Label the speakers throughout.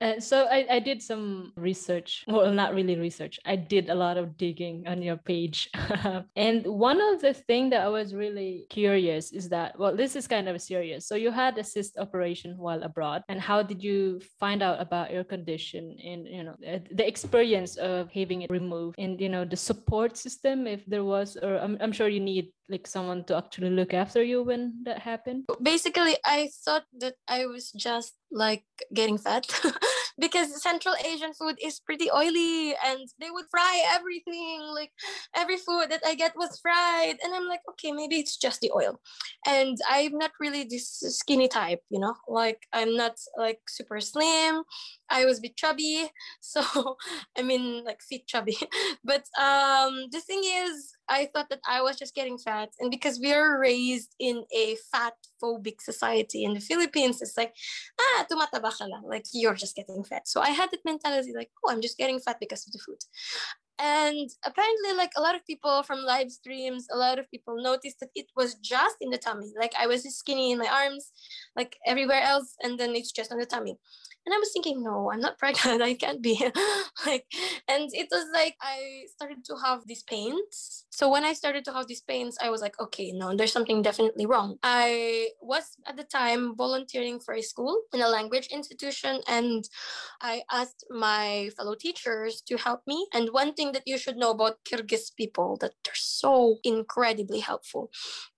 Speaker 1: Uh, so I, I did some research. Well, not really research. I did a lot of digging on your page. and one of the thing that I was really curious is that, well, this is kind of serious. So you had a cyst operation while abroad. And how did you find out about your condition and, you know, the experience of having it removed and, you know, the support system, if there was, or I'm, I'm sure you need like someone to actually look after you when that happened?
Speaker 2: Basically, I thought that I was just like getting fat because Central Asian food is pretty oily and they would fry everything. Like every food that I get was fried. And I'm like, okay, maybe it's just the oil. And I'm not really this skinny type, you know, like I'm not like super slim. I was a bit chubby. So I mean like fit chubby. but um the thing is I thought that I was just getting fat. And because we are raised in a fat phobic society in the Philippines, it's like, ah, tumataba ka lang. Like, you're just getting fat. So I had that mentality like, oh, I'm just getting fat because of the food. And apparently, like a lot of people from live streams, a lot of people noticed that it was just in the tummy. Like I was skinny in my arms, like everywhere else, and then it's just on the tummy. And I was thinking, no, I'm not pregnant. I can't be. like, and it was like I started to have these pains. So when I started to have these pains, I was like, okay, no, there's something definitely wrong. I was at the time volunteering for a school in a language institution, and I asked my fellow teachers to help me. And one thing that you should know about Kyrgyz people that they're so incredibly helpful.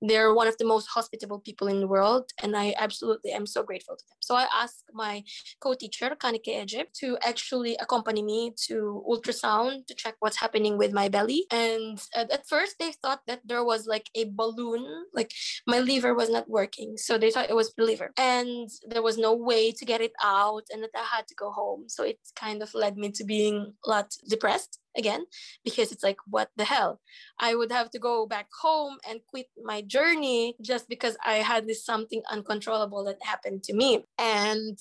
Speaker 2: They're one of the most hospitable people in the world, and I absolutely am so grateful to them. So I asked my coach teacher, Kanike Egypt, to actually accompany me to ultrasound to check what's happening with my belly. And at first, they thought that there was like a balloon, like my liver was not working. So they thought it was the liver. And there was no way to get it out, and that I had to go home. So it kind of led me to being a lot depressed again because it's like what the hell i would have to go back home and quit my journey just because i had this something uncontrollable that happened to me and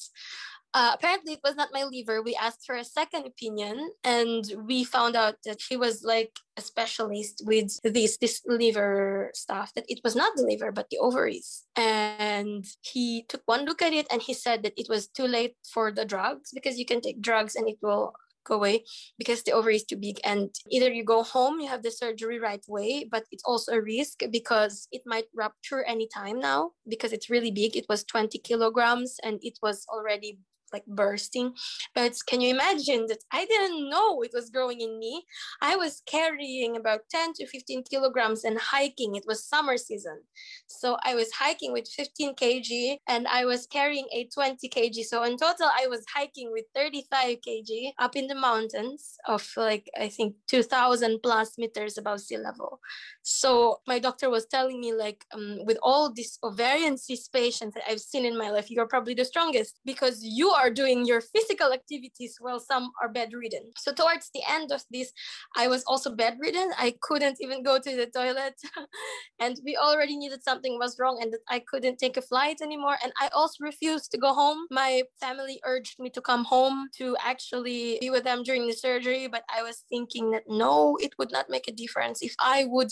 Speaker 2: uh, apparently it was not my liver. We asked for a second opinion and we found out that he was like a specialist with this this liver stuff that it was not the liver but the ovaries. And he took one look at it and he said that it was too late for the drugs because you can take drugs and it will go away because the ovary is too big. And either you go home you have the surgery right away but it's also a risk because it might rupture anytime now because it's really big. It was 20 kilograms and it was already like bursting. But can you imagine that I didn't know it was growing in me? I was carrying about 10 to 15 kilograms and hiking. It was summer season. So I was hiking with 15 kg and I was carrying a 20 kg. So in total, I was hiking with 35 kg up in the mountains of like, I think 2000 plus meters above sea level. So my doctor was telling me like, um, with all these ovarian cyst patients that I've seen in my life, you're probably the strongest because you are doing your physical activities while some are bedridden. So towards the end of this, I was also bedridden. I couldn't even go to the toilet. and we already knew that something was wrong and that I couldn't take a flight anymore. And I also refused to go home. My family urged me to come home to actually be with them during the surgery. But I was thinking that no, it would not make a difference if I would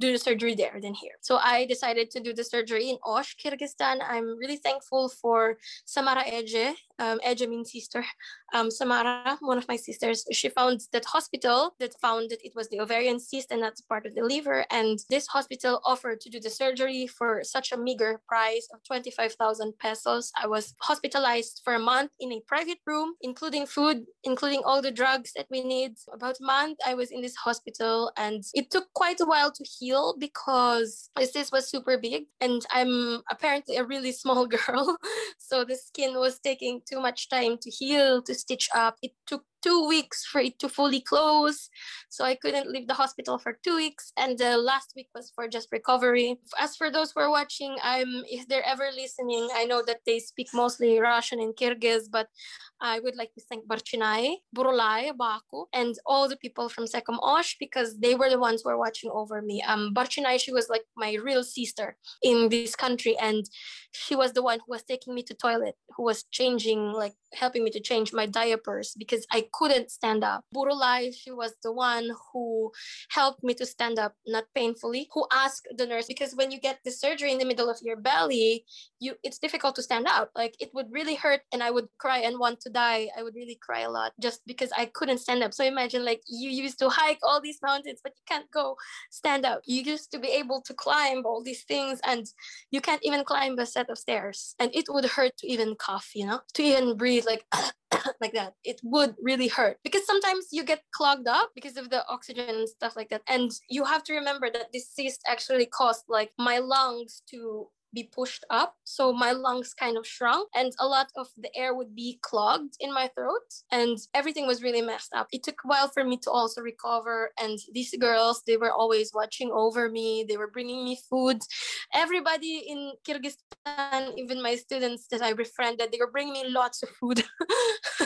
Speaker 2: do the surgery there than here. So I decided to do the surgery in Osh, Kyrgyzstan. I'm really thankful for Samara Ece. Um, means sister. Um, Samara, one of my sisters, she found that hospital that found that it was the ovarian cyst and that's part of the liver. And this hospital offered to do the surgery for such a meager price of 25,000 pesos. I was hospitalized for a month in a private room, including food, including all the drugs that we need. About a month, I was in this hospital and it took quite a while to heal because this was super big and I'm apparently a really small girl. so the skin was taking too much time to heal, to stitch up. It took two weeks for it to fully close. So I couldn't leave the hospital for two weeks. And the last week was for just recovery. As for those who are watching, I'm if they're ever listening, I know that they speak mostly Russian and Kyrgyz, but I would like to thank Barchinai, Burulai, Baku, and all the people from Sekom Osh because they were the ones who were watching over me. Um, Barchinai, she was like my real sister in this country, and she was the one who was taking me to toilet, who was changing, like helping me to change my diapers because I couldn't stand up. Burulai, she was the one who helped me to stand up, not painfully, who asked the nurse, because when you get the surgery in the middle of your belly, you it's difficult to stand up. Like it would really hurt and I would cry and want to die. I would really cry a lot just because I couldn't stand up. So imagine like you used to hike all these mountains, but you can't go stand up. You used to be able to climb all these things and you can't even climb a set of stairs. And it would hurt to even cough, you know, to even breathe like like that it would really hurt. Because sometimes you get clogged up because of the oxygen and stuff like that. And you have to remember that this cyst actually caused like my lungs to be pushed up. So my lungs kind of shrunk and a lot of the air would be clogged in my throat and everything was really messed up. It took a while for me to also recover. And these girls, they were always watching over me. They were bringing me food. Everybody in Kyrgyzstan, even my students that I befriended, they were bringing me lots of food.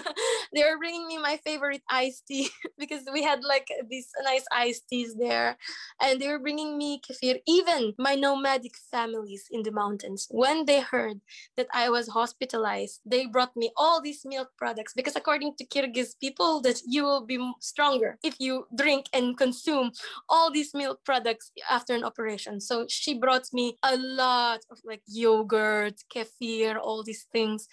Speaker 2: they were bringing me my favorite iced tea because we had like these nice iced teas there. And they were bringing me kefir. Even my nomadic families in the mountains. When they heard that I was hospitalized, they brought me all these milk products because according to Kyrgyz people that you will be stronger if you drink and consume all these milk products after an operation. So she brought me a lot of like yogurt, kefir, all these things.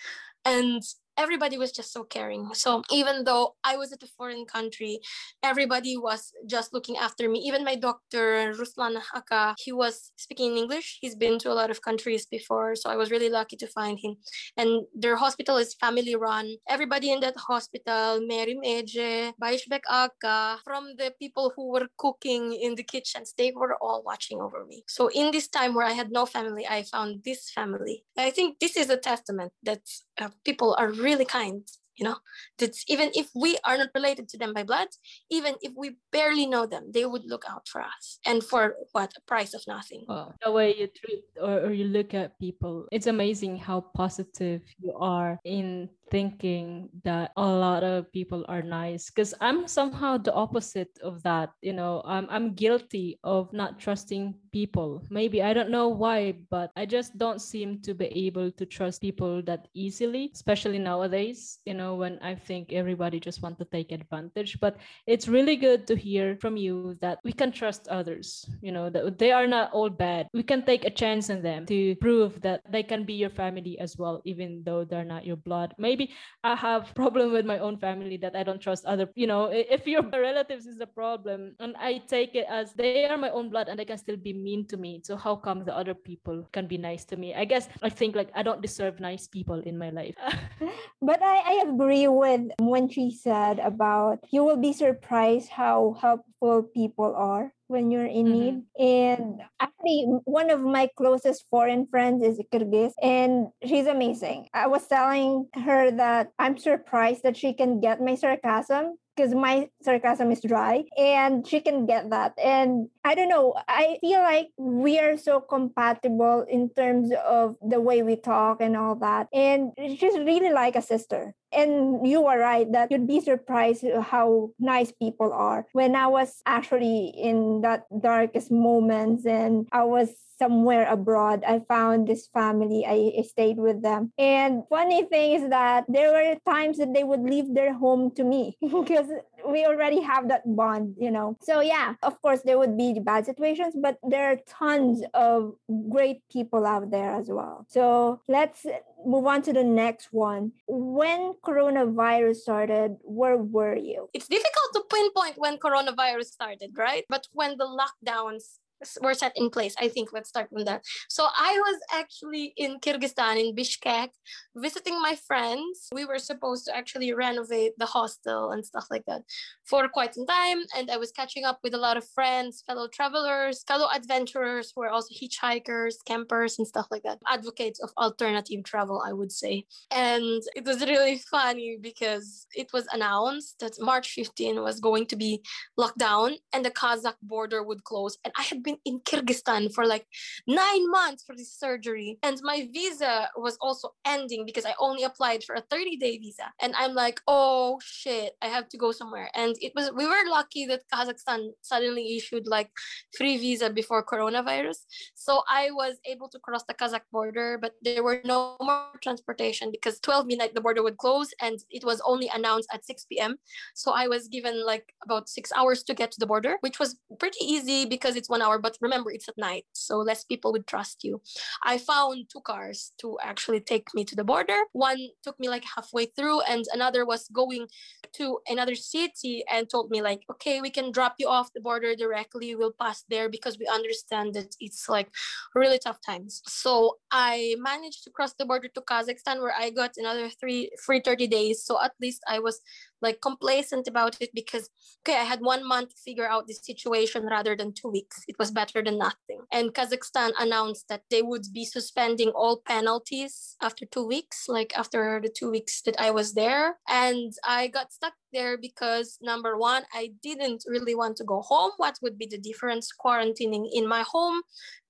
Speaker 2: And everybody was just so caring. So even though I was at a foreign country, everybody was just looking after me. Even my doctor, Ruslan Haka, he was speaking in English. He's been to a lot of countries before, so I was really lucky to find him. And their hospital is family run. Everybody in that hospital, Mary Meje, Baishbek Aka, from the people who were cooking in the kitchens, they were all watching over me. So in this time where I had no family, I found this family. I think this is a testament that uh, people are kind you know? That's even if we are not related to them by blood even if we barely know them they would look out for us. And for what? A price of nothing.
Speaker 1: The way you treat or, or you look at people it's amazing how positive you are in thinking that a lot of people are nice because i'm somehow the opposite of that you know I'm, I'm guilty of not trusting people. Maybe i don't know why but i just don't seem to be able to trust people that easily especially nowadays you know when i think everybody just want to take advantage. But it's really good to hear from you that we can trust others you know that they are not all bad. We can take a chance on them to prove that they can be your family as well even though they're not your blood. Maybe maybe I have problem with my own family that I don't trust other, you know, if your relatives is a problem and I take it as they are my own blood and they can still be mean to me. So how come the other people can be nice to me? I guess I think like I don't deserve nice people in my life.
Speaker 3: but I, I agree with when she said about you will be surprised how helpful people are when you're in mm-hmm. need. And actually, one of my closest foreign friends is Kyrgyz, and she's amazing. I was telling her that I'm surprised that she can get my sarcasm because my sarcasm is dry and she can get that and i don't know i feel like we are so compatible in terms of the way we talk and all that and she's really like a sister and you are right that you'd be surprised how nice people are when i was actually in that darkest moments and i was somewhere abroad. I found this family. I, stayed with them. And funny thing is that there were times that they would leave their home to me because we already have that bond, you know. So yeah, of course there would be bad situations, but there are tons of great people out there as well. So let's move on to the next one. When coronavirus started, where were you?
Speaker 2: It's difficult to pinpoint when coronavirus started, right? But when the lockdowns were set in place. I think let's start from that. So I was actually in Kyrgyzstan in Bishkek visiting my friends. We were supposed to actually renovate the hostel and stuff like that for quite some time. And I was catching up with a lot of friends, fellow travelers, fellow adventurers who are also hitchhikers, campers, and stuff like that. Advocates of alternative travel, I would say. And it was really funny because it was announced that March 15 was going to be locked down and the Kazakh border would close. And I had been in Kyrgyzstan for like nine months for this surgery. And my visa was also ending because I only applied for a 30 day visa. And I'm like, oh shit, I have to go somewhere. And it was, we were lucky that Kazakhstan suddenly issued like free visa before coronavirus. So I was able to cross the Kazakh border, but there were no more transportation because 12 midnight the border would close and it was only announced at 6 p.m. So I was given like about six hours to get to the border, which was pretty easy because it's one hour. But remember, it's at night, so less people would trust you. I found two cars to actually take me to the border. One took me like halfway through, and another was going to another city and told me like, okay, we can drop you off the border directly. We'll pass there because we understand that it's like really tough times. So I managed to cross the border to Kazakhstan where I got another three free 30 days. So at least I was like complacent about it because okay, I had one month to figure out the situation rather than two weeks. It was better than nothing. And Kazakhstan announced that they would be suspending all penalties after two weeks, like after the two weeks that I was there. And I got stuck there because number one, I didn't really want to go home. What would be the difference quarantining in my home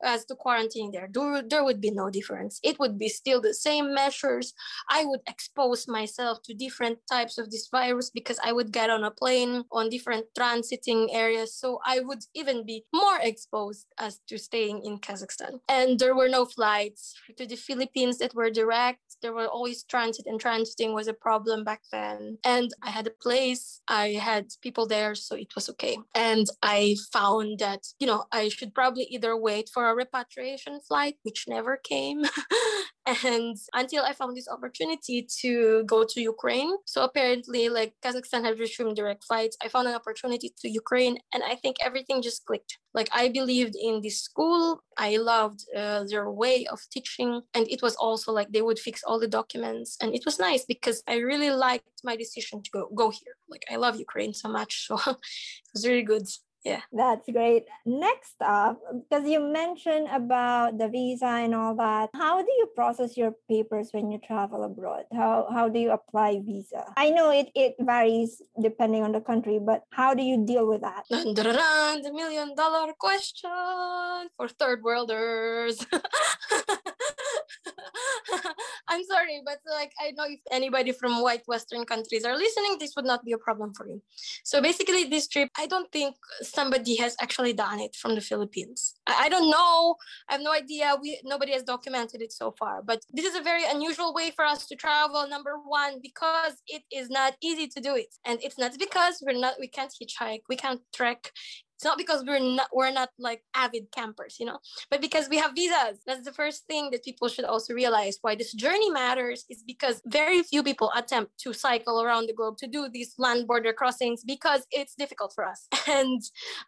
Speaker 2: as to quarantining there? There, there would be no difference. It would be still the same measures. I would expose myself to different types of this virus because I would get on a plane on different transiting areas. So I would even be more exposed as to staying in Kazakhstan. And there were no flights to the Philippines that were direct. There were always transit and transiting was a problem back then. And I had a place, I had people there, so it was okay. And I found that, you know, I should probably either wait for a repatriation flight, which never came, and until I found this opportunity to go to Ukraine. So apparently, like Kazakhstan had resumed direct flights. I found an opportunity to Ukraine, and I think everything just clicked. Like I believed in this school. I loved uh, their way of teaching, and it was also like they would fix all the documents, and it was nice because I really liked my decision to go go here. Like I love Ukraine so much, so it was really good yeah.
Speaker 3: That's great. Next up because you mentioned about the visa and all that how do you process your papers when you travel abroad? How how do you apply visa? I know it it varies depending on the country but how do you deal with that?
Speaker 2: Dun, dun, dun, the million dollar question for third worlders I'm sorry, but like I know if anybody from white Western countries are listening, this would not be a problem for you. So basically, this trip, I don't think somebody has actually done it from the Philippines. I, I don't know. I have no idea. We nobody has documented it so far. But this is a very unusual way for us to travel. Number one, because it is not easy to do it, and it's not because we're not we can't hitchhike, we can't trek it's not because we're not we're not like avid campers you know? But because we have visas. That's the first thing that people should also realize why this journey matters is because very few people attempt to cycle around the globe to do these land border crossings because it's difficult for us. And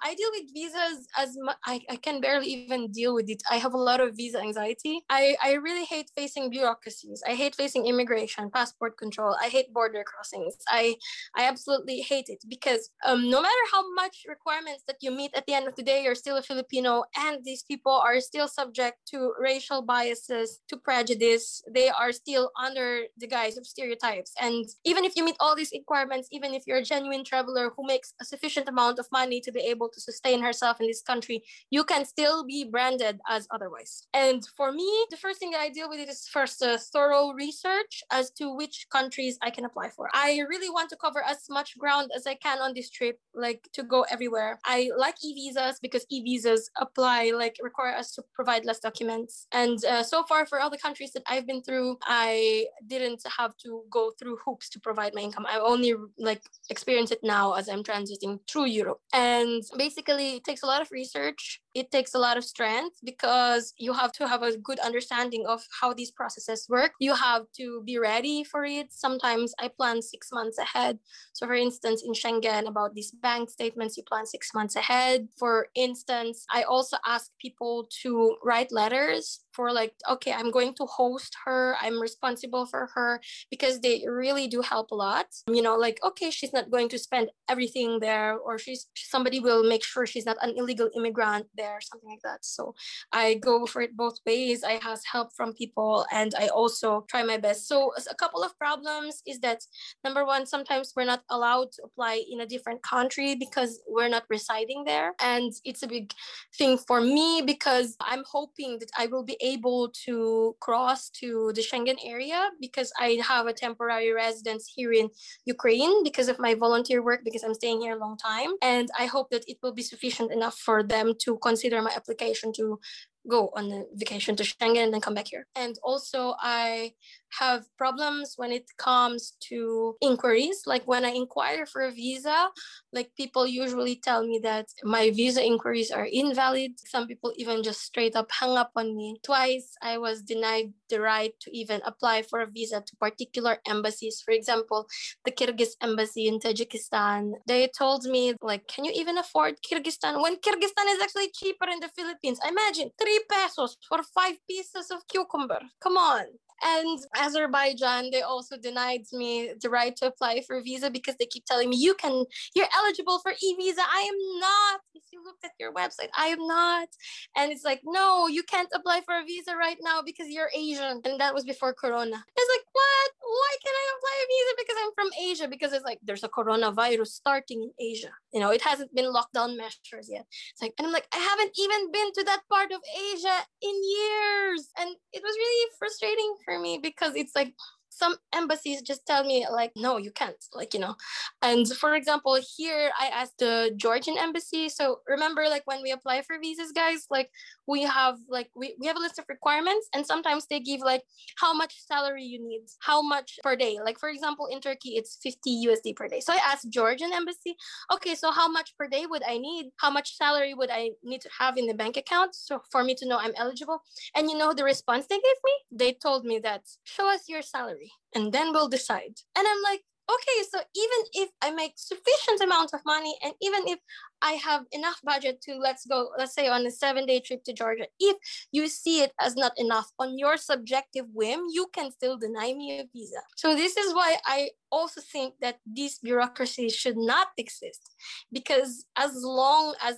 Speaker 2: i deal with visas as much I, I can barely even deal with it. I have a lot of visa anxiety. I i really hate facing bureaucracies. I hate facing immigration passport control. I hate border crossings. I i absolutely hate it because um, no matter how much requirements that you meet at the end of the day, you're still a Filipino, and these people are still subject to racial biases, to prejudice. They are still under the guise of stereotypes. And even if you meet all these requirements, even if you're a genuine traveler who makes a sufficient amount of money to be able to sustain herself in this country, you can still be branded as otherwise. And for me, the first thing that I deal with is first a thorough research as to which countries I can apply for. I really want to cover as much ground as I can on this trip, like to go everywhere. I like e-visas because e-visas apply like require us to provide less documents and uh, so far for all the countries that i've been through i didn't have to go through hoops to provide my income i only like experience it now as i'm transiting through europe and basically it takes a lot of research it takes a lot of strength because you have to have a good understanding of how these processes work. You have to be ready for it. Sometimes I plan six months ahead. So, for instance, in Schengen, about these bank statements, you plan six months ahead. For instance, I also ask people to write letters for like okay i'm going to host her i'm responsible for her because they really do help a lot. You know like okay she's not going to spend everything there or she's somebody will make sure she's not an illegal immigrant there something like that. So i go for it both ways. I have help from people and i also try my best. So a couple of problems is that number one sometimes we're not allowed to apply in a different country because we're not residing there. And it's a big thing for me because i'm hoping that i will be able to cross to the schengen area because i have a temporary residence here in ukraine because of my volunteer work because i'm staying here a long time. And i hope that it will be sufficient enough for them to consider my application to go on a vacation to Schengen and then come back here. And also, I have problems when it comes to inquiries. Like when I inquire for a visa, like people usually tell me that my visa inquiries are invalid. Some people even just straight up hang up on me. Twice I was denied the right to even apply for a visa to particular embassies. For example, the Kyrgyz embassy in Tajikistan. They told me like, can you even afford Kyrgyzstan when Kyrgyzstan is actually cheaper in the Philippines? Imagine three pesos for five pieces of cucumber. Come on. And Azerbaijan, they also denied me the right to apply for visa because they keep telling me you can, you're eligible for e-visa. I am not. If you looked at your website, I am not. And it's like, no, you can't apply for a visa right now because you're Asian. And that was before Corona. It's like, what? Why can I apply a visa because I'm from Asia? Because it's like there's a coronavirus starting in Asia. You know, it hasn't been lockdown measures yet. It's like, and I'm like, I haven't even been to that part of Asia in years. And it was really frustrating for me because it's like some embassies just tell me like no you can't like you know. And for example here i asked the georgian embassy. So remember like when we apply for visas guys like we have like we, we have a list of requirements and sometimes they give like how much salary you need how much per day. Like for example in turkey it's 50 usd per day. So i asked georgian embassy okay so how much per day would i need? How much salary would i need to have in the bank account so for me to know i'm eligible? And you know the response they gave me? They told me that show us your salary and then we'll decide. And I'm like, okay, so even if I make sufficient amount of money and even if I have enough budget to let's go, let's say on a seven day trip to Georgia, if you see it as not enough on your subjective whim, you can still deny me a visa. So this is why I also think that these bureaucracies should not exist because as long as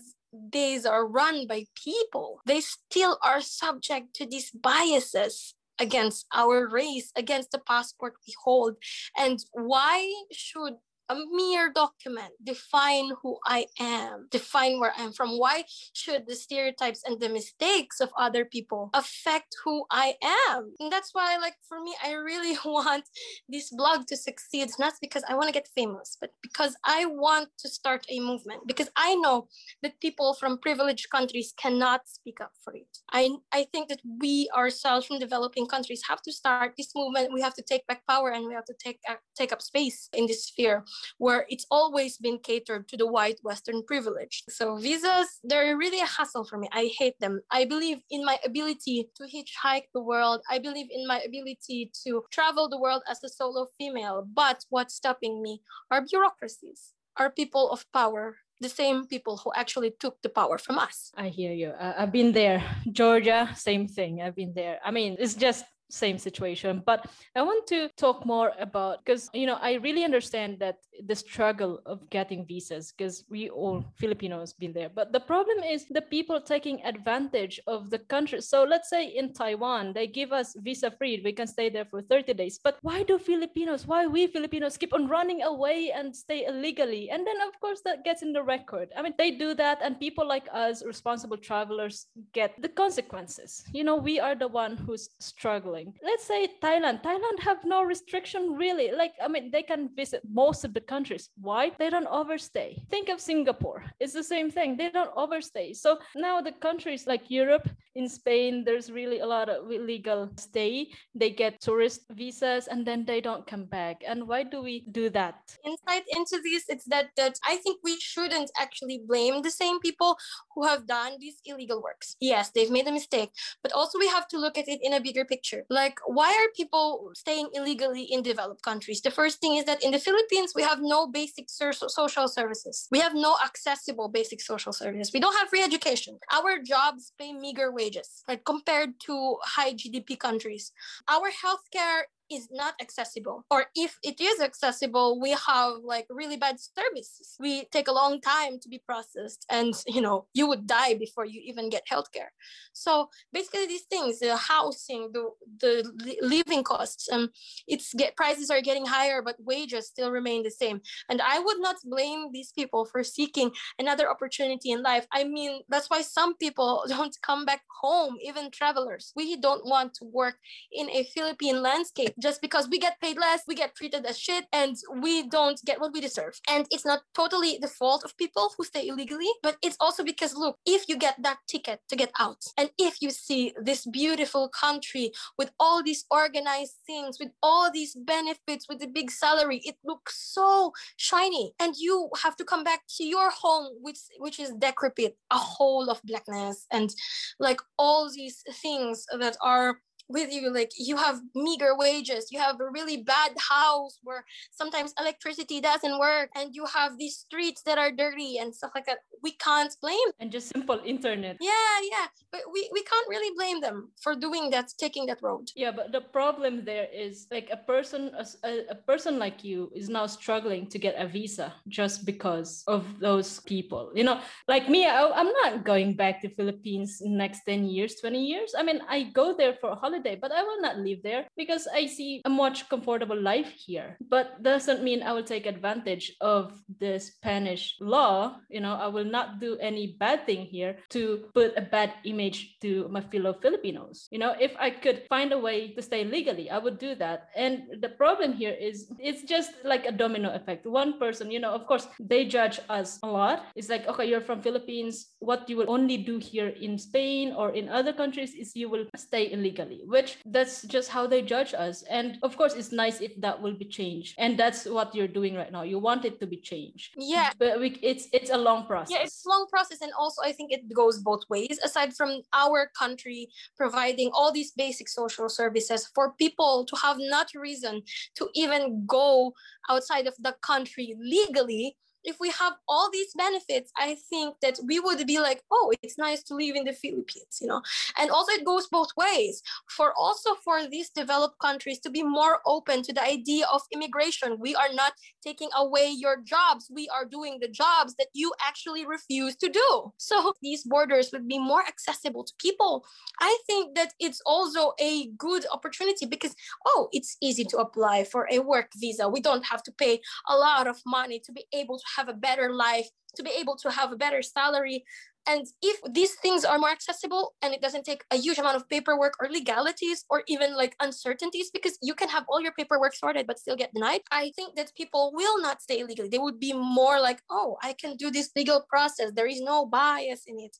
Speaker 2: these are run by people, they still are subject to these biases against our race, against the passport we hold. And why should a mere document define who I am, define where I'm from. Why should the stereotypes and the mistakes of other people affect who I am? And that's why, like, for me, I really want this blog to succeed, not because I want to get famous, but because I want to start a movement, because I know that people from privileged countries cannot speak up for it. I, I think that we ourselves from developing countries have to start this movement. We have to take back power and we have to take, uh, take up space in this sphere where it's always been catered to the white Western privilege. So visas, they're really a hassle for me. I hate them. I believe in my ability to hitchhike the world. I believe in my ability to travel the world as a solo female. But what's stopping me are bureaucracies, are people of power the same people who actually took the power from us.
Speaker 1: I hear you. Uh, I've been there. Georgia, same thing. I've been there. I mean, it's just same situation. But i want to talk more about because you know i really understand that the struggle of getting visas because we all mm. filipinos been there. But the problem is the people taking advantage of the country. So let's say in taiwan they give us visa free. We can stay there for 30 days. But why do filipinos why we filipinos keep on running away and stay illegally? And then of course that gets in the record. I mean they do that and people like us responsible travelers get the consequences. You know we are the one who's struggling traveling. Let's say Thailand. Thailand have no restriction really. Like I mean, they can visit most of the countries. Why? They don't overstay. Think of Singapore. It's the same thing. They don't overstay. So now the countries like Europe, in Spain, there's really a lot of illegal stay. They get tourist visas and then they don't come back. And why do we do that?
Speaker 2: Insight into this, it's that that I think we shouldn't actually blame the same people who have done these illegal works. Yes, they've made a mistake, but also we have to look at it in a bigger picture like why are people staying illegally in developed countries the first thing is that in the philippines we have no basic social services we have no accessible basic social services we don't have free education our jobs pay meager wages, right? Compared to high GDP countries. Our healthcare is not accessible. Or if it is accessible we have like really bad services. We take a long time to be processed and you know you would die before you even get healthcare. So basically these things the housing the the living costs um it's get prices are getting higher but wages still remain the same. And i would not blame these people for seeking another opportunity in life. I mean that's why some people don't come back home even travelers. We don't want to work in a philippine landscape just because we get paid less, we get treated as shit, and we don't get what we deserve. And it's not totally the fault of people who stay illegally, but it's also because, look, if you get that ticket to get out, and if you see this beautiful country with all these organized things, with all these benefits, with the big salary, it looks so shiny. And you have to come back to your home, which, which is decrepit, a hole of blackness, and like all these things that are with you like you have meager wages you have a really bad house where sometimes electricity doesn't work and you have these streets that are dirty and stuff like that. We can't blame
Speaker 1: and just simple internet.
Speaker 2: Yeah yeah but we, we can't really blame them for doing that taking that road.
Speaker 1: Yeah but the problem there is like a person a, a person like you is now struggling to get a visa just because of those people you know? Like me I, i'm not going back to philippines next 10 years 20 years. I mean i go there for a holiday but i will not live there because i see a much comfortable life here but doesn't mean i will take advantage of the spanish law you know i will not do any bad thing here to put a bad image to my fellow Filipinos. You know, if I could find a way to stay legally, I would do that. And the problem here is it's just like a domino effect. One person, you know, of course, they judge us a lot. It's like, okay, you're from Philippines. What you will only do here in Spain or in other countries is you will stay illegally, which that's just how they judge us. And of course, it's nice if that will be changed. And that's what you're doing right now. You want it to be changed.
Speaker 2: Yeah.
Speaker 1: But we, it's it's a long process.
Speaker 2: Yeah, it's long process and also i think it goes both ways aside from our country providing all these basic social services for people to have not reason to even go outside of the country legally if we have all these benefits, I think that we would be like, oh, it's nice to live in the Philippines, you know. And also it goes both ways. For also for these developed countries to be more open to the idea of immigration. We are not taking away your jobs. We are doing the jobs that you actually refuse to do. So these borders would be more accessible to people. I think that it's also a good opportunity because oh, it's easy to apply for a work visa. We don't have to pay a lot of money to be able to have a better life, to be able to have a better salary. And if these things are more accessible and it doesn't take a huge amount of paperwork or legalities or even like uncertainties, because you can have all your paperwork sorted but still get denied, I think that people will not stay illegally. They would be more like, oh, I can do this legal process. There is no bias in it.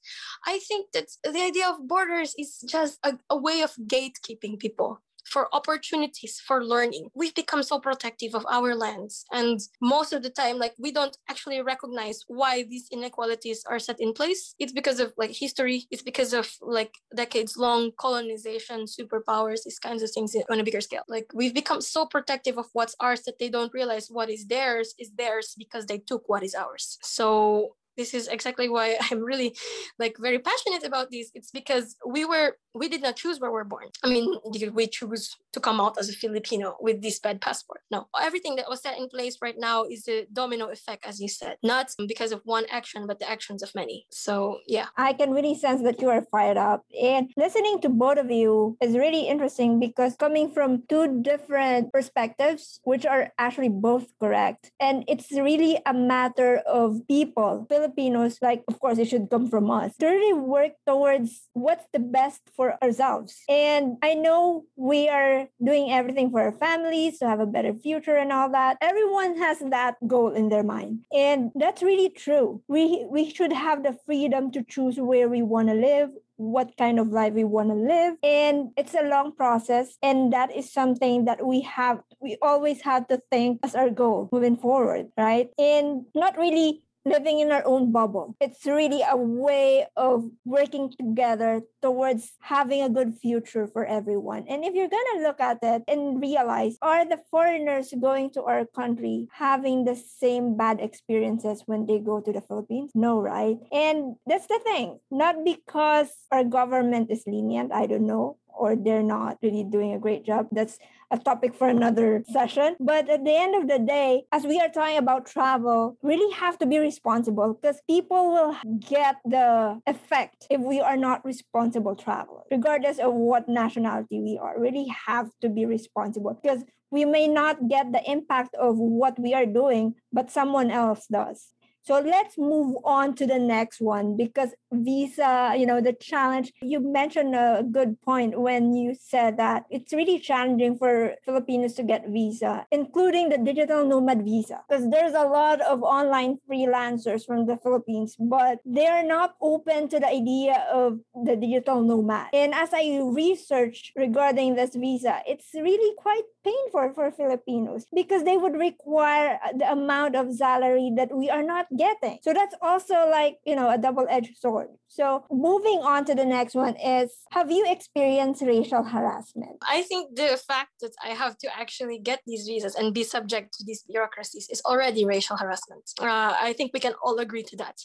Speaker 2: I think that the idea of borders is just a, a way of gatekeeping people for opportunities for learning. We've become so protective of our lands. And most of the time, like we don't actually recognize why these inequalities are set in place. It's because of like history, it's because of like decades long colonization, superpowers, these kinds of things on a bigger scale. Like we've become so protective of what's ours that they don't realize what is theirs is theirs because they took what is ours. So this is exactly why I'm really like very passionate about this. It's because we were we did not choose where we're born. I mean, did we choose to come out as a Filipino with this bad passport? No. Everything that was set in place right now is a domino effect, as you said, not because of one action, but the actions of many. So yeah.
Speaker 3: I can really sense that you are fired up. And listening to both of you is really interesting because coming from two different perspectives, which are actually both correct. And it's really a matter of people, Filipinos, like, of course, it should come from us, to really work towards what's the best for ourselves. And I know we are doing everything for our families to have a better future and all that. Everyone has that goal in their mind. And that's really true. We we should have the freedom to choose where we want to live, what kind of life we want to live and it's a long process and that is something that we have we always have to think as our goal moving forward right and not really living in our own bubble. It's really a way of working together towards having a good future for everyone. And if you're going to look at it and realize, are the foreigners going to our country having the same bad experiences when they go to the Philippines? No, right? And that's the thing. Not because our government is lenient, I don't know, or they're not really doing a great job. That's a topic for another session. But at the end of the day, as we are talking about travel, really have to be responsible because people will get the effect if we are not responsible travelers, regardless of what nationality we are. Really have to be responsible because we may not get the impact of what we are doing, but someone else does. So let's move on to the next one because visa, you know, the challenge, you mentioned a good point when you said that it's really challenging for Filipinos to get visa, including the digital nomad visa, because there's a lot of online freelancers from the Philippines, but they're not open to the idea of the digital nomad. And as I researched regarding this visa, it's really quite painful for Filipinos because they would require the amount of salary that we are not getting. So that's also like, you know, a double edged sword. So moving on to the next one is have you experienced racial harassment?
Speaker 2: I think the fact that I have to actually get these visas and be subject to these bureaucracies is already racial harassment. Uh, I think we can all agree to that.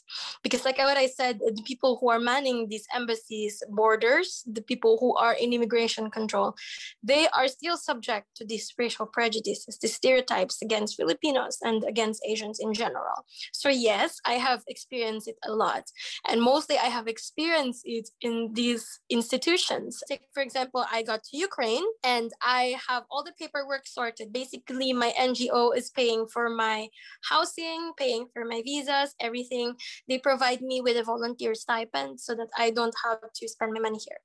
Speaker 2: Because, like what I said, the people who are manning these embassies, borders, the people who are in immigration control, they are still subject to these racial prejudices, the stereotypes against Filipinos and against Asians in general. So, yes, I have experienced it a lot. And mostly I have experienced it in these institutions. Take, for example, I got to Ukraine and I have all the paperwork sorted. Basically, my NGO is paying for my housing, paying for my visas, everything. They provide me with a volunteer stipend so that I don't have to spend my money here.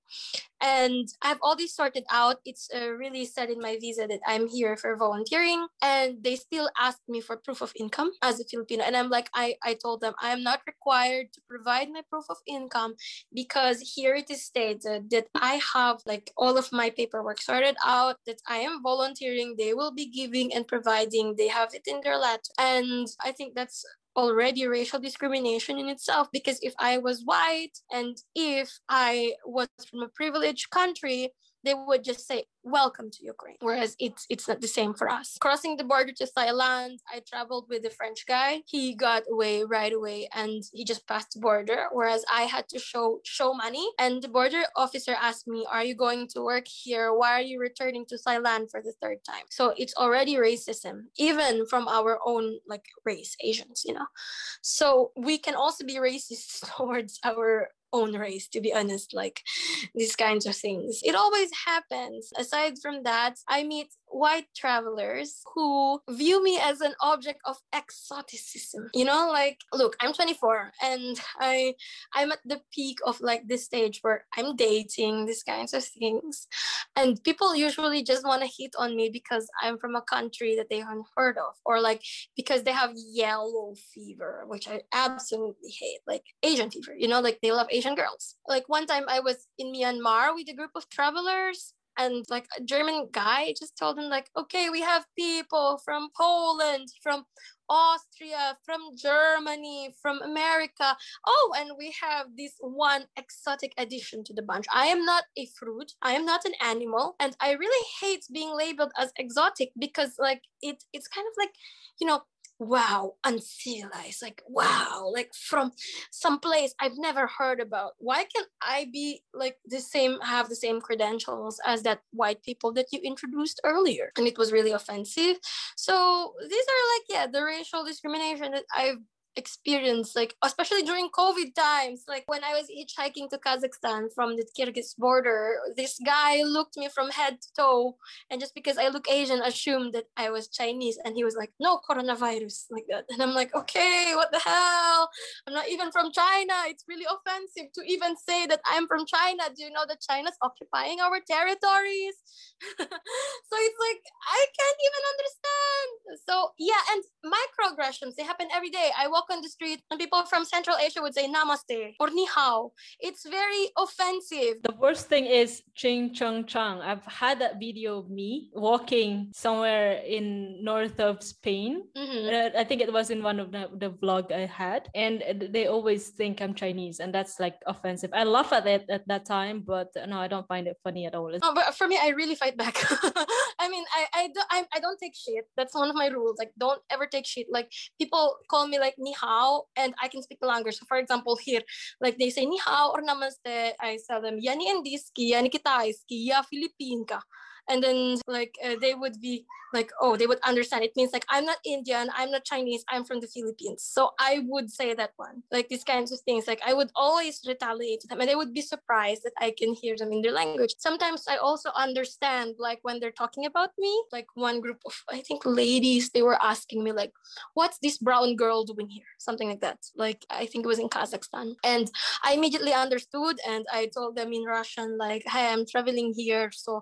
Speaker 2: And I have all this sorted out. It's uh, really said in my visa that I'm here for volunteering. And they still ask me for proof of income as a Filipino. And I'm like, I, I told them I am not required to provide my proof of income because here it is stated that I have like all of my paperwork sorted out, that I am volunteering. They will be giving and providing. They have it in their letter. And I think that's already racial discrimination in itself because if I was white and if I was from a privileged country, they would just say welcome to ukraine. Whereas it's it's not the same for us. Crossing the border to thailand i traveled with a french guy. He got away right away and he just passed the border. Whereas i had to show show money. And the border officer asked me are you going to work here? Why are you returning to thailand for the third time? So it's already racism even from our own like race asians you know? So we can also be racist towards our own race to be honest like these kinds of things. It always happens. Aside from that i meet white travelers who view me as an object of exoticism. You know like look i'm 24 and i i'm at the peak of like this stage where i'm dating these kinds of things. And people usually just want to hit on me because i'm from a country that they haven't heard of or like because they have yellow fever which i absolutely hate like asian fever you know like they love asian girls. Like one time i was in myanmar with a group of travelers and like a german guy just told him like okay we have people from poland from austria from germany from america. Oh and we have this one exotic addition to the bunch. I am not a fruit. I am not an animal. And i really hate being labeled as exotic because like it it's kind of like you know wow uncivilized like wow like from some place i've never heard about. Why can't i be like the same have the same credentials as that white people that you introduced earlier? And it was really offensive. So these are like yeah the racial discrimination that i've experience like especially during covid times like when i was hitchhiking to kazakhstan from the kyrgyz border this guy looked me from head to toe and just because i look asian assumed that i was chinese and he was like no coronavirus like that. And i'm like okay what the hell? I'm not even from china. It's really offensive to even say that i'm from china. Do you know that china's occupying our territories? So it's like i can't even understand. So yeah and microaggressions they happen every day. I walk on the street and people from Central Asia would say namaste or ni hao. It's very offensive.
Speaker 1: The worst thing is ching chung chang. I've had that video of me walking somewhere in north of Spain.
Speaker 2: Mhm.
Speaker 1: Uh, I think it was in one of the, the vlog I had, and they always think I'm Chinese, and that's like offensive. I laugh at it at that time, but no, I don't find it funny at all.
Speaker 2: But for me, I really fight back. I mean, I I don't I, I don't take shit. That's one of my rules. Like, don't ever take shit. Like, people call me like ni hao, and I can speak the language. So, for example, here, like they say ni hao or namaste, I tell them yani indiski, yani kitaiski, ya Philippine ka. And then like uh, they would be like, oh, they would understand. It means like I'm not Indian, I'm not Chinese, I'm from the Philippines. So I would say that one, like these kinds of things. Like I would always retaliate to them, and they would be surprised that I can hear them in their language. Sometimes I also understand like when they're talking about me. Like one group of I think ladies, they were asking me like, "What's this brown girl doing here?" Something like that. Like I think it was in Kazakhstan, and I immediately understood, and I told them in Russian like, "Hey, I'm traveling here, so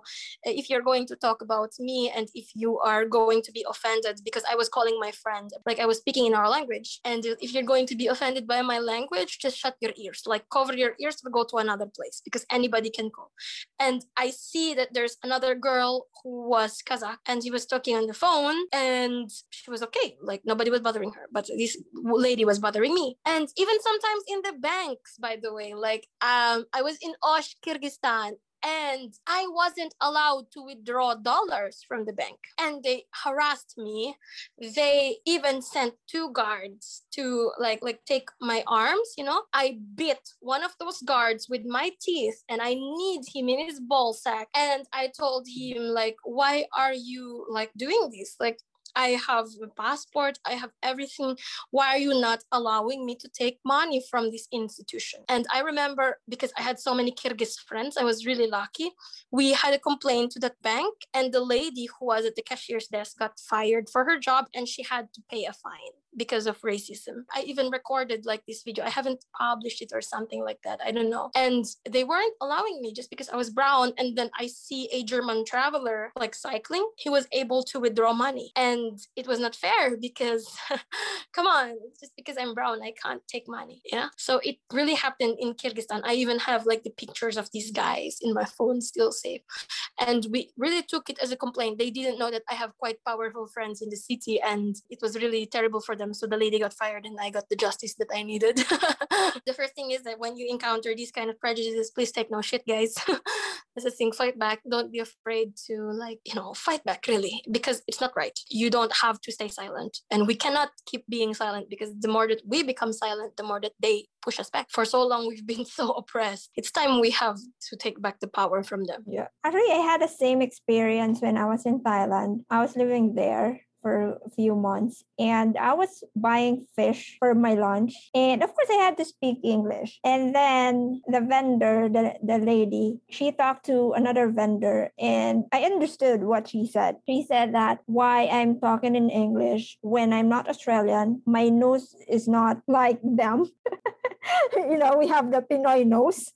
Speaker 2: uh, if you're going to talk about me and if you are going to be offended because I was calling my friend like I was speaking in our language and if you're going to be offended by my language just shut your ears like cover your ears or go to another place because anybody can go and I see that there's another girl who was Kazakh and she was talking on the phone and she was okay like nobody was bothering her but this lady was bothering me. And even sometimes in the banks by the way like um I was in Osh Kyrgyzstan and I wasn't allowed to withdraw dollars from the bank. And they harassed me. They even sent two guards to like like take my arms, you know. I bit one of those guards with my teeth and I kneed him in his ball sack. And I told him like, why are you like doing this? Like I have a passport, I have everything. Why are you not allowing me to take money from this institution? And I remember because I had so many Kyrgyz friends, I was really lucky. We had a complaint to that bank, and the lady who was at the cashier's desk got fired for her job and she had to pay a fine because of racism. I even recorded like this video. I haven't published it or something like that. I don't know. And they weren't allowing me just because I was brown. And then I see a German traveler like cycling. He was able to withdraw money. And it was not fair because come on, just because I'm brown, I can't take money. Yeah. So it really happened in Kyrgyzstan. I even have like the pictures of these guys in my phone still safe. And we really took it as a complaint. They didn't know that I have quite powerful friends in the city and it was really terrible for them. So the lady got fired and I got the justice that I needed. the first thing is that when you encounter these kind of prejudices, please take no shit, guys. That's the thing, fight back. Don't be afraid to like, you know, fight back really, because it's not right. You don't have to stay silent. And we cannot keep being silent because the more that we become silent, the more that they push us back. For so long, we've been so oppressed. It's time we have to take back the power from them.
Speaker 3: Yeah. Actually, I had the same experience when I was in Thailand. I was living there for a few months and I was buying fish for my lunch. And of course, I had to speak English. And then the vendor, the, the lady, she talked to another vendor and I understood what she said. She said that why I'm talking in English when I'm not Australian, my nose is not like them. you know, we have the Pinoy nose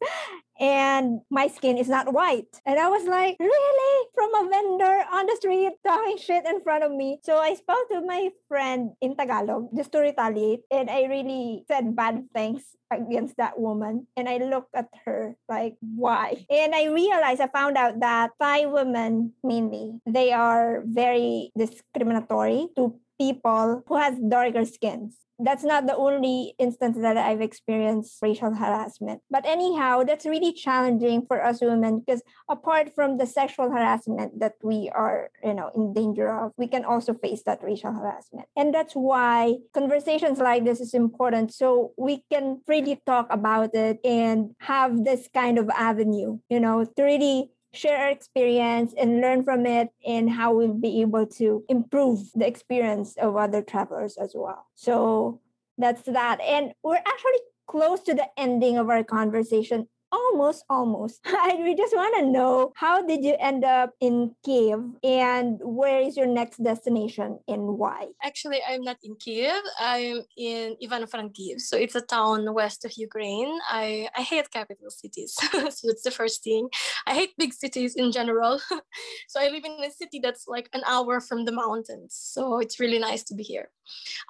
Speaker 3: and my skin is not white. And I was like, really? From a vendor on the street talking shit in front of me. So I spoke to my friend in Tagalog just to retaliate. And I really said bad things against that woman. And I looked at her like, why? And I realized, I found out that Thai women mainly, they are very discriminatory to people who has darker skins that's not the only instance that I've experienced racial harassment. But anyhow, that's really challenging for us women because apart from the sexual harassment that we are, you know, in danger of, we can also face that racial harassment. And that's why conversations like this is important. So we can freely talk about it and have this kind of avenue, you know, to really share our experience and learn from it and how we'll be able to improve the experience of other travelers as well. So that's that. And we're actually close to the ending of our conversation. Almost, almost. We just want to know how did you end up in Kiev and where is your next destination and why?
Speaker 2: Actually, I'm not in Kiev. I'm in Ivano-Frankivsk. So it's a town west of Ukraine. I, I hate capital cities. so that's the first thing. I hate big cities in general. so I live in a city that's like an hour from the mountains. So it's really nice to be here.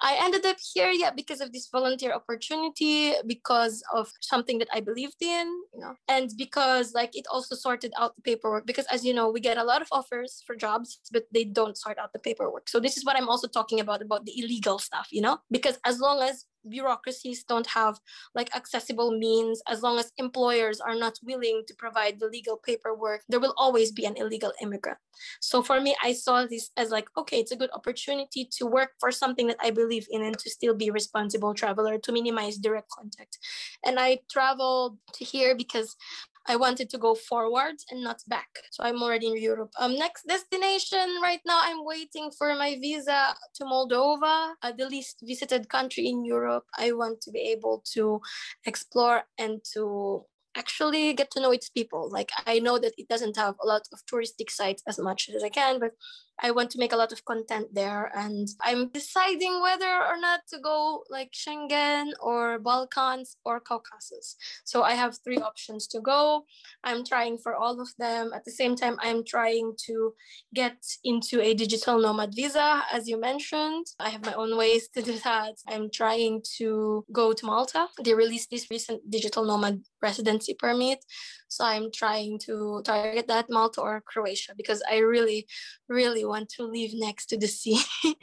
Speaker 2: I ended up here, yeah, because of this volunteer opportunity, because of something that I believed in, you know, and because like it also sorted out the paperwork. Because as you know, we get a lot of offers for jobs, but they don't sort out the paperwork. So this is what I'm also talking about about the illegal stuff, you know, because as long as bureaucracies don't have like accessible means. As long as employers are not willing to provide the legal paperwork there will always be an illegal immigrant. So for me i saw this as like okay it's a good opportunity to work for something that i believe in and to still be responsible traveler to minimize direct contact. And i traveled to here because I wanted to go forward and not back. So I'm already in Europe. Um, next destination right now, I'm waiting for my visa to Moldova, uh, the least visited country in Europe. I want to be able to explore and to actually get to know its people. Like I know that it doesn't have a lot of touristic sites as much as I can, but I want to make a lot of content there and I'm deciding whether or not to go like Schengen or Balkans or Caucasus. So I have three options to go. I'm trying for all of them. At the same time, I'm trying to get into a digital nomad visa, as you mentioned. I have my own ways to do that. I'm trying to go to Malta. They released this recent digital nomad residency permit. So I'm trying to target that Malta or Croatia because I really, really want to live next to the sea.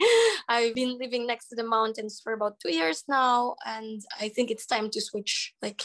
Speaker 2: I've been living next to the mountains for about two years now, and I think it's time to switch like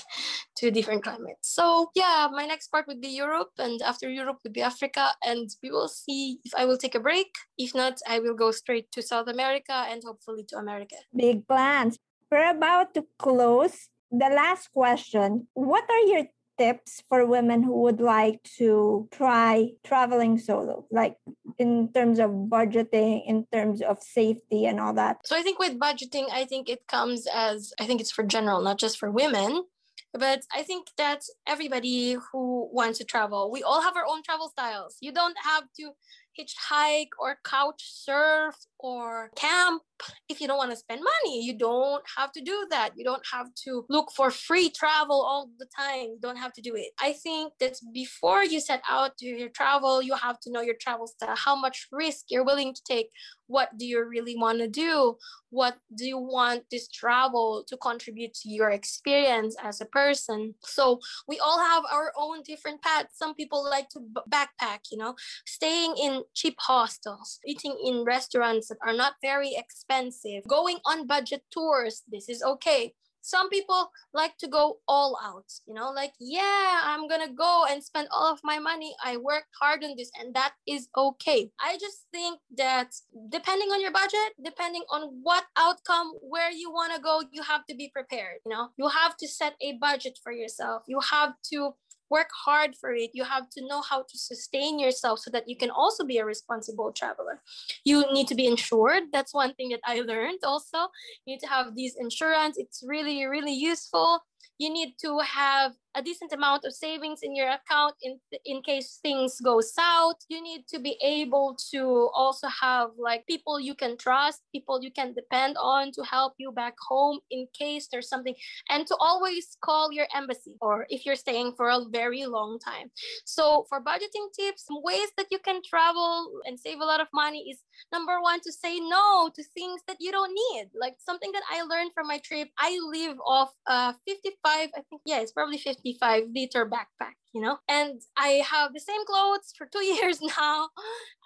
Speaker 2: to a different climate. So yeah, my next part would be Europe, and after Europe would be Africa, and we will see if I will take a break. If not, I will go straight to South America and hopefully to America.
Speaker 3: Big plans. We're about to close. The last question What are your tips for women who would like to try traveling solo like in terms of budgeting in terms of safety and all that?
Speaker 2: So i think with budgeting i think it comes as i think it's for general not just for women but i think that everybody who wants to travel we all have our own travel styles. You don't have to hitchhike or couch surf or camp if you don't want to spend money you don't have to do that. You don't have to look for free travel all the time. You don't have to do it. I think that before you set out to your travel you have to know your travel style how much risk you're willing to take. What do you really want to do? What do you want this travel to contribute to your experience as a person? So we all have our own different paths. Some people like to backpack you know? Staying in cheap hostels eating in restaurants that are not very expensive, going on budget tours, this is okay. Some people like to go all out, you know, like, yeah, I'm gonna go and spend all of my money. I worked hard on this, and that is okay. I just think that depending on your budget, depending on what outcome, where you wanna go, you have to be prepared, you know, you have to set a budget for yourself. You have to work hard for it. You have to know how to sustain yourself so that you can also be a responsible traveler. You need to be insured. That's one thing that I learned also. You need to have these insurance. It's really, really useful you need to have a decent amount of savings in your account in in case things go south. You need to be able to also have like people you can trust people you can depend on to help you back home in case there's something and to always call your embassy or if you're staying for a very long time. So for budgeting tips ways that you can travel and save a lot of money is number one to say no to things that you don't need. Like something that i learned from my trip i live off uh 55 i think yeah it's probably 55 liter backpack you know? And i have the same clothes for two years now.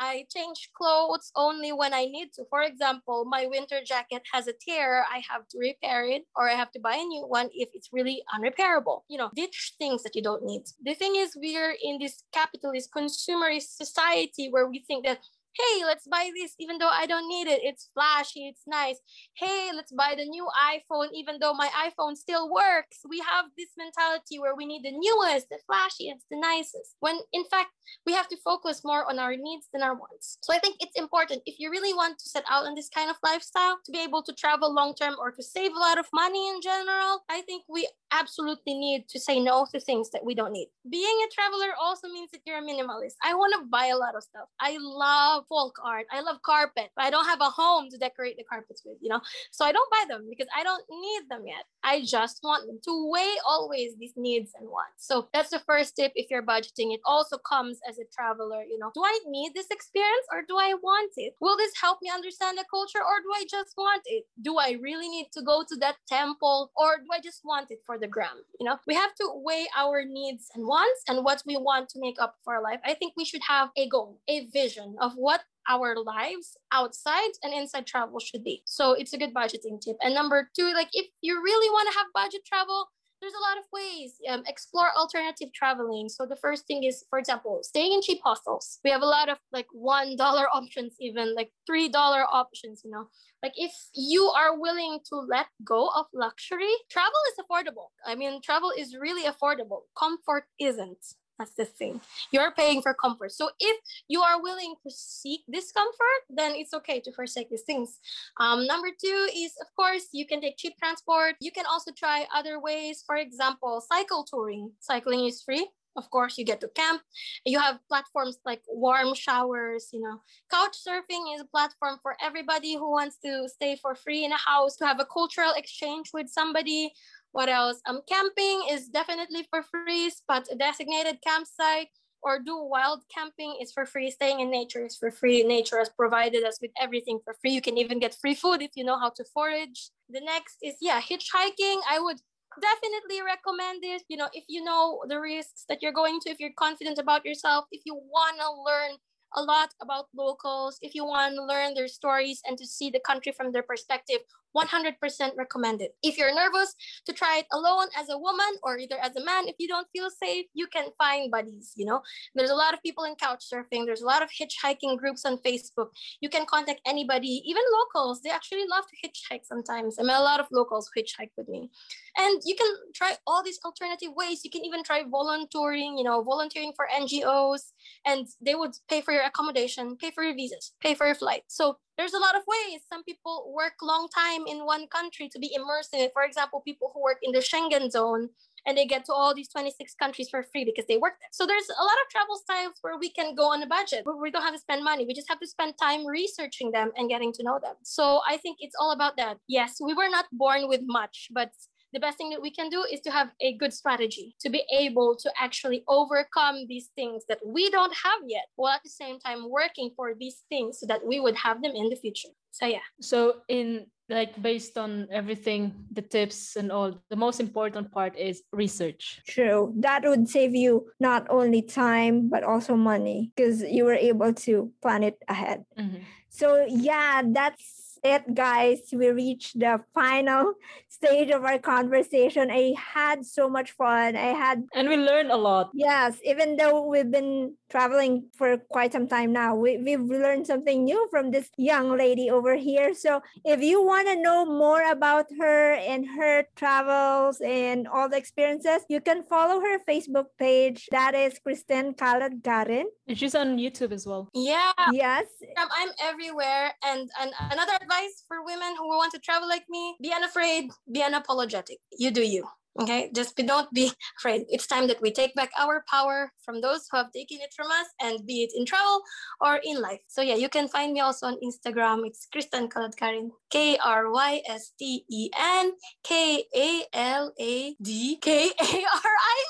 Speaker 2: I change clothes only when i need to. For example my winter jacket has a tear i have to repair it or i have to buy a new one if it's really unrepairable. You know ditch things that you don't need. The thing is we're in this capitalist consumerist society where we think that hey, let's buy this even though I don't need it. It's flashy, it's nice. Hey, let's buy the new iPhone even though my iPhone still works. We have this mentality where we need the newest, the flashiest, the nicest. When in fact, we have to focus more on our needs than our wants. So I think it's important if you really want to set out on this kind of lifestyle to be able to travel long term or to save a lot of money in general, I think we absolutely need to say no to things that we don't need. Being a traveler also means that you're a minimalist. I want to buy a lot of stuff. I love folk art. I love carpet, but I don't have a home to decorate the carpets with, you know? So I don't buy them because I don't need them yet. I just want them to weigh always these needs and wants. So that's the first tip if you're budgeting. It also comes as a traveler, you know, do I need this experience or do I want it? Will this help me understand the culture or do I just want it? Do I really need to go to that temple or do I just want it for the gram? You know, we have to weigh our needs and wants and what we want to make up for our life. I think we should have a goal, a vision of what our lives outside and inside travel should be. So it's a good budgeting tip. And number two, like if you really want to have budget travel, there's a lot of ways. Um, explore alternative traveling. So the first thing is, for example, staying in cheap hostels. We have a lot of like one dollar options, even like three dollar options. You know, like if you are willing to let go of luxury, travel is affordable. I mean, travel is really affordable. Comfort isn't. That's the thing. You're paying for comfort. So if you are willing to seek discomfort, then it's okay to forsake these things. Um, number two is, of course, you can take cheap transport. You can also try other ways. For example, cycle touring. Cycling is free. Of course, you get to camp. You have platforms like warm showers, you know. Couch surfing is a platform for everybody who wants to stay for free in a house, to have a cultural exchange with somebody, what else? Um, camping is definitely for free, but a designated campsite or do wild camping is for free. Staying in nature is for free. Nature has provided us with everything for free. You can even get free food if you know how to forage. The next is yeah, hitchhiking. I would definitely recommend this. You know, if you know the risks that you're going to, if you're confident about yourself, if you want to learn a lot about locals, if you want to learn their stories and to see the country from their perspective, 100% recommended. If you're nervous to try it alone as a woman or either as a man, if you don't feel safe, you can find buddies. You know, there's a lot of people in couch surfing, there's a lot of hitchhiking groups on Facebook. You can contact anybody, even locals. They actually love to hitchhike sometimes. I met a lot of locals who hitchhike with me. And you can try all these alternative ways. You can even try volunteering, you know, volunteering for NGOs, and they would pay for your accommodation, pay for your visas, pay for your flight. So there's a lot of ways. Some people work long time in one country to be immersed in it. For example, people who work in the Schengen zone and they get to all these 26 countries for free because they work there. So there's a lot of travel styles where we can go on a budget, we don't have to spend money. We just have to spend time researching them and getting to know them. So I think it's all about that. Yes, we were not born with much, but the best thing that we can do is to have a good strategy to be able to actually overcome these things that we don't have yet, while at the same time working for these things so that we would have them in the future. So, yeah.
Speaker 1: So, in like based on everything, the tips and all, the most important part is research.
Speaker 3: True. That would save you not only time, but also money because you were able to plan it ahead. Mm-hmm. So, yeah, that's it, guys. We reached the final stage of our conversation. I had so much fun. I had.
Speaker 1: And we learned a lot.
Speaker 3: Yes, even though we've been traveling for quite some time now, we, we've learned something new from this young lady over here. So if you want to know more about her and her travels and all the experiences, you can follow her Facebook page. That is Krysten Kaladkarin.
Speaker 1: And she's on YouTube as well.
Speaker 2: Yeah.
Speaker 3: Yes.
Speaker 2: Um, I'm everywhere. And, and another advice for women who want to travel like me be unafraid, be unapologetic. You do you. Okay, just be, don't be afraid. It's time that we take back our power from those who have taken it from us, and be it in travel or in life. So yeah, you can find me also on Instagram. It's Krysten Kaladkarin, K R Y S T E N K A L A D K A R I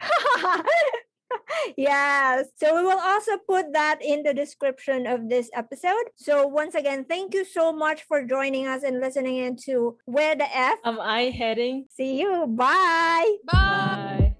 Speaker 3: N. yes. So we will also put that in the description of this episode. So once again, thank you so much for joining us and listening into Where the F
Speaker 1: Am I Heading?
Speaker 3: See you. Bye.
Speaker 2: Bye. Bye.